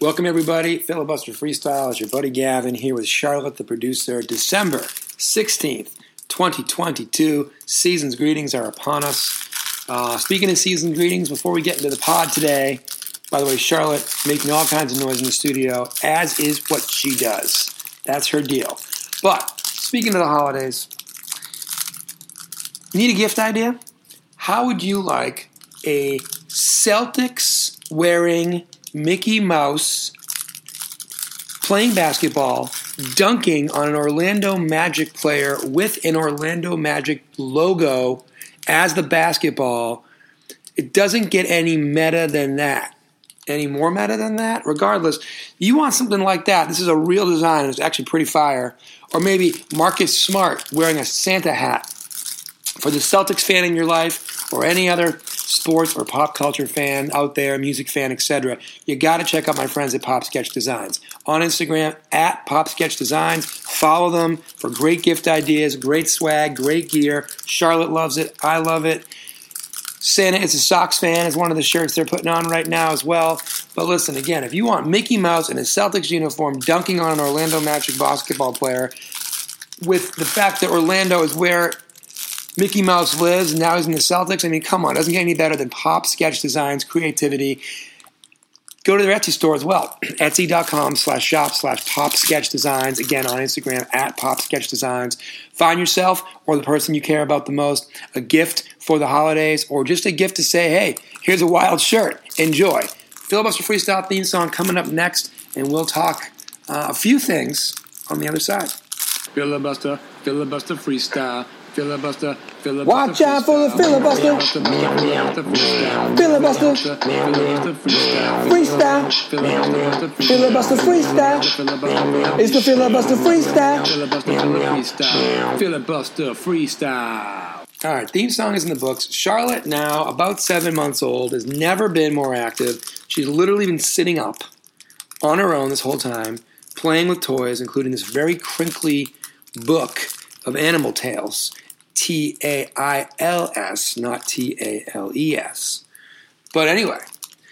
Welcome, everybody. Filibuster Freestyle. It's your buddy Gavin here with Charlotte, the producer. December 16th, 2022. Season's greetings are upon us. Uh, speaking of season greetings, before we get into the pod today, by the way, Charlotte making all kinds of noise in the studio, as is what she does. That's her deal. But speaking of the holidays, need a gift idea? How would you like a Celtics wearing Mickey Mouse playing basketball, dunking on an Orlando Magic player with an Orlando Magic logo as the basketball? It doesn't get any meta than that any more meta than that. Regardless, you want something like that. This is a real design. It's actually pretty fire. Or maybe Marcus Smart wearing a Santa hat. For the Celtics fan in your life, or any other sports or pop culture fan out there, music fan, etc., you got to check out my friends at Pop Sketch Designs on Instagram at Pop Sketch Designs. Follow them for great gift ideas, great swag, great gear. Charlotte loves it. I love it. Santa is a Sox fan is one of the shirts they're putting on right now as well. But listen, again, if you want Mickey Mouse in a Celtics uniform dunking on an Orlando Magic basketball player, with the fact that Orlando is where Mickey Mouse lives, now he's in the Celtics, I mean, come on, doesn't get any better than Pop Sketch Designs, creativity. Go to their Etsy store as well, etsy.com slash shop slash pop sketch designs. Again, on Instagram at pop sketch designs. Find yourself or the person you care about the most a gift for the holidays or just a gift to say, hey, here's a wild shirt. Enjoy. Filibuster Freestyle theme song coming up next, and we'll talk uh, a few things on the other side. Filibuster, filibuster freestyle. Filibuster, filibuster. Watch out for the filibuster. Filibuster. Freestyle. Filibuster freestyle. It's the filibuster freestyle. Filibuster freestyle. All right, theme song is in the books. Charlotte, now about seven months old, has never been more active. She's literally been sitting up on her own this whole time, playing with toys, including this very crinkly book of animal tales. T A I L S, not T A L E S. But anyway,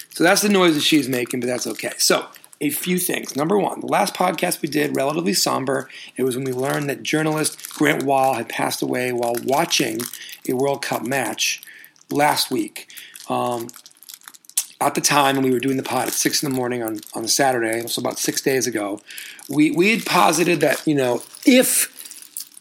so that's the noise that she's making, but that's okay. So, a few things. Number one, the last podcast we did, relatively somber. It was when we learned that journalist Grant Wahl had passed away while watching a World Cup match last week. Um, at the time when we were doing the pod at six in the morning on, on Saturday, so about six days ago, we, we had posited that, you know, if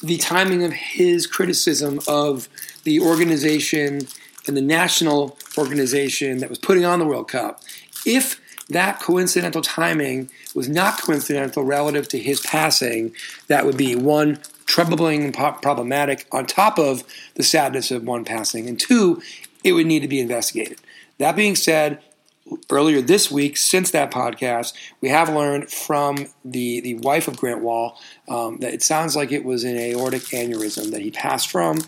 the timing of his criticism of the organization and the national organization that was putting on the World Cup, if that coincidental timing was not coincidental relative to his passing, that would be one, troubling and problematic on top of the sadness of one passing, and two, it would need to be investigated. That being said, earlier this week, since that podcast, we have learned from the, the wife of Grant Wahl um, that it sounds like it was an aortic aneurysm that he passed from.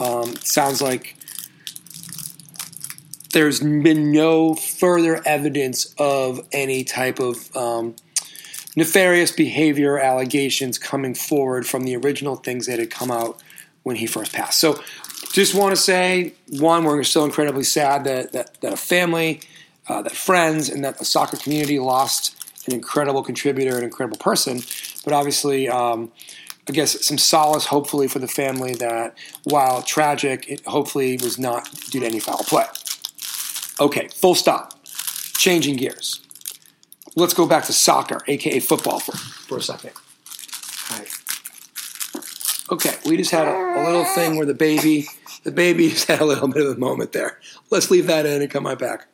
Um, sounds like there's been no further evidence of any type of um, nefarious behavior allegations coming forward from the original things that had come out when he first passed. So, just want to say, one, we're still incredibly sad that, that, that a family – uh, that friends and that the soccer community lost an incredible contributor, an incredible person. But obviously, um, I guess some solace, hopefully, for the family that while tragic, it hopefully was not due to any foul play. Okay, full stop. Changing gears. Let's go back to soccer, aka football, for, for a second. Okay, we just had a, a little thing where the baby, the baby just had a little bit of a moment there. Let's leave that in and come right back.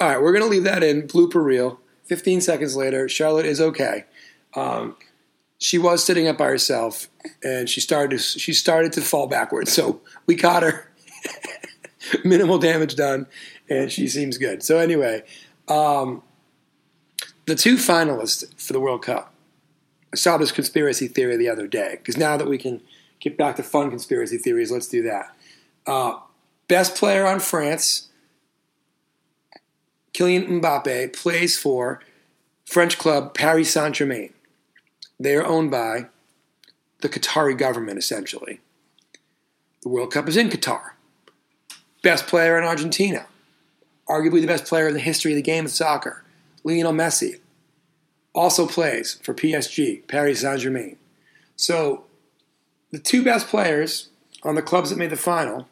All right, we're going to leave that in blooper reel. 15 seconds later, Charlotte is okay. Um, she was sitting up by herself, and she started to, she started to fall backwards. So we caught her. Minimal damage done, and she seems good. So anyway, um, the two finalists for the World Cup. I saw this conspiracy theory the other day because now that we can get back to fun conspiracy theories, let's do that. Uh, best player on France Kylian Mbappe plays for French club Paris Saint Germain. They are owned by the Qatari government, essentially. The World Cup is in Qatar. Best player in Argentina. Arguably the best player in the history of the game of soccer, Lionel Messi. also plays for PSG, Paris Saint Germain. So the two best players on the clubs that made the final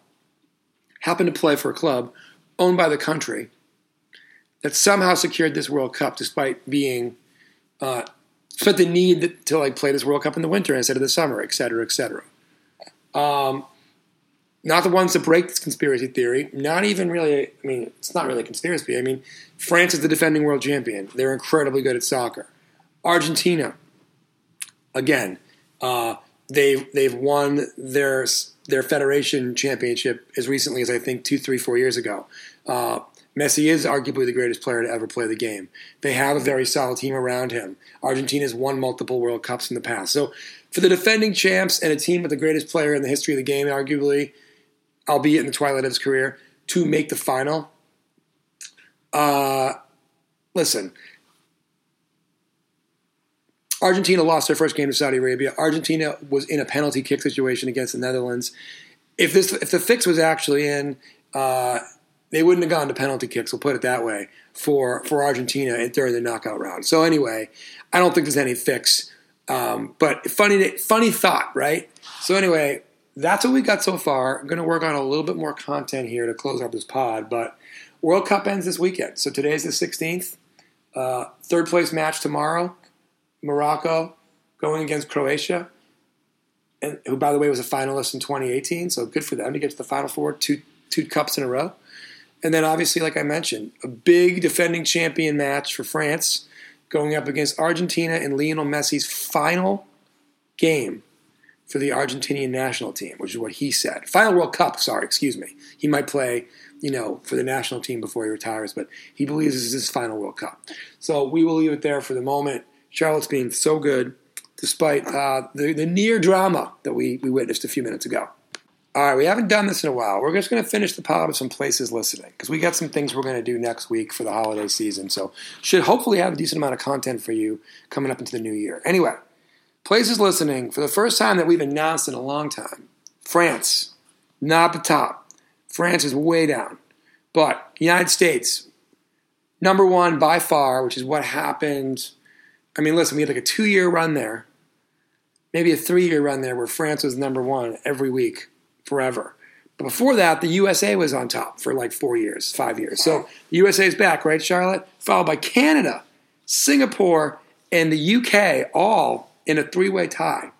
happen to play for a club owned by the country that somehow secured this World Cup despite being uh, the need to like play this World Cup in the winter instead of the summer, et cetera, et cetera. Um, not the ones that break this conspiracy theory. Not even really. I mean, it's not really a conspiracy. I mean, France is the defending world champion. They're incredibly good at soccer. Argentina, again, uh, they've they've won their their federation championship as recently as I think two, three, four years ago. Uh, Messi is arguably the greatest player to ever play the game. They have a very solid team around him. Argentina's won multiple World Cups in the past. So, for the defending champs and a team with the greatest player in the history of the game, arguably, albeit in the twilight of his career, to make the final. Uh, listen, Argentina lost their first game to Saudi Arabia. Argentina was in a penalty kick situation against the Netherlands. If this, if the fix was actually in, uh, they wouldn't have gone to penalty kicks. We'll put it that way for for Argentina during the knockout round. So anyway, I don't think there's any fix. Um, but funny, funny thought, right? So anyway, that's what we got so far. I'm going to work on a little bit more content here to close out this pod. But World Cup ends this weekend. So today's the 16th. Uh, third place match tomorrow. Morocco going against Croatia, and who, by the way, was a finalist in 2018. So good for them to get to the Final Four, two two cups in a row. And then obviously, like I mentioned, a big defending champion match for France going up against Argentina in Lionel Messi's final game for the Argentinian national team, which is what he said. Final World Cup, sorry, excuse me. He might play, you know, for the national team before he retires, but he believes this is his final World Cup. So we will leave it there for the moment. Charlotte's being so good, despite uh, the, the near drama that we, we witnessed a few minutes ago. All right, we haven't done this in a while. We're just going to finish the pod with some places listening because we got some things we're going to do next week for the holiday season. So, should hopefully have a decent amount of content for you coming up into the new year. Anyway, places listening for the first time that we've announced in a long time. France, not the top. France is way down. But United States, number one by far, which is what happened. I mean, listen, we had like a two year run there, maybe a three year run there where France was number one every week forever. But before that, the USA was on top for like four years, five years. So the USA is back, right, Charlotte? Followed by Canada, Singapore, and the UK, all in a three way tie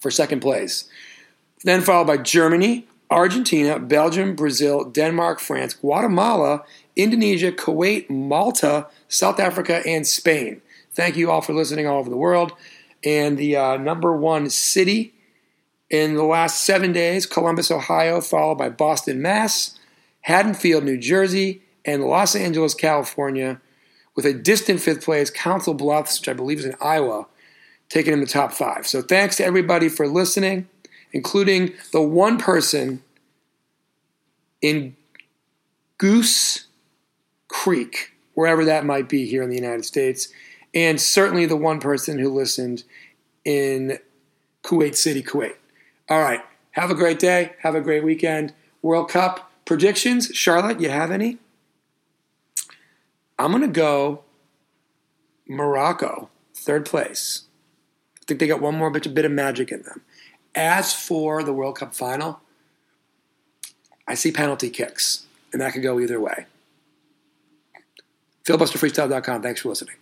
for second place. Then followed by Germany, Argentina, Belgium, Brazil, Denmark, France, Guatemala, Indonesia, Kuwait, Malta, South Africa, and Spain. Thank you all for listening all over the world. And the uh, number one city in the last seven days, Columbus, Ohio, followed by Boston, Mass, Haddonfield, New Jersey, and Los Angeles, California, with a distant fifth place, Council Bluffs, which I believe is in Iowa, taking in the top five. So thanks to everybody for listening, including the one person in Goose Creek, wherever that might be here in the United States, and certainly the one person who listened in Kuwait City, Kuwait. All right. Have a great day. Have a great weekend. World Cup predictions. Charlotte, you have any? I'm going to go Morocco, third place. I think they got one more bit, bit of magic in them. As for the World Cup final, I see penalty kicks, and that could go either way. FilibusterFreestyle.com. Thanks for listening.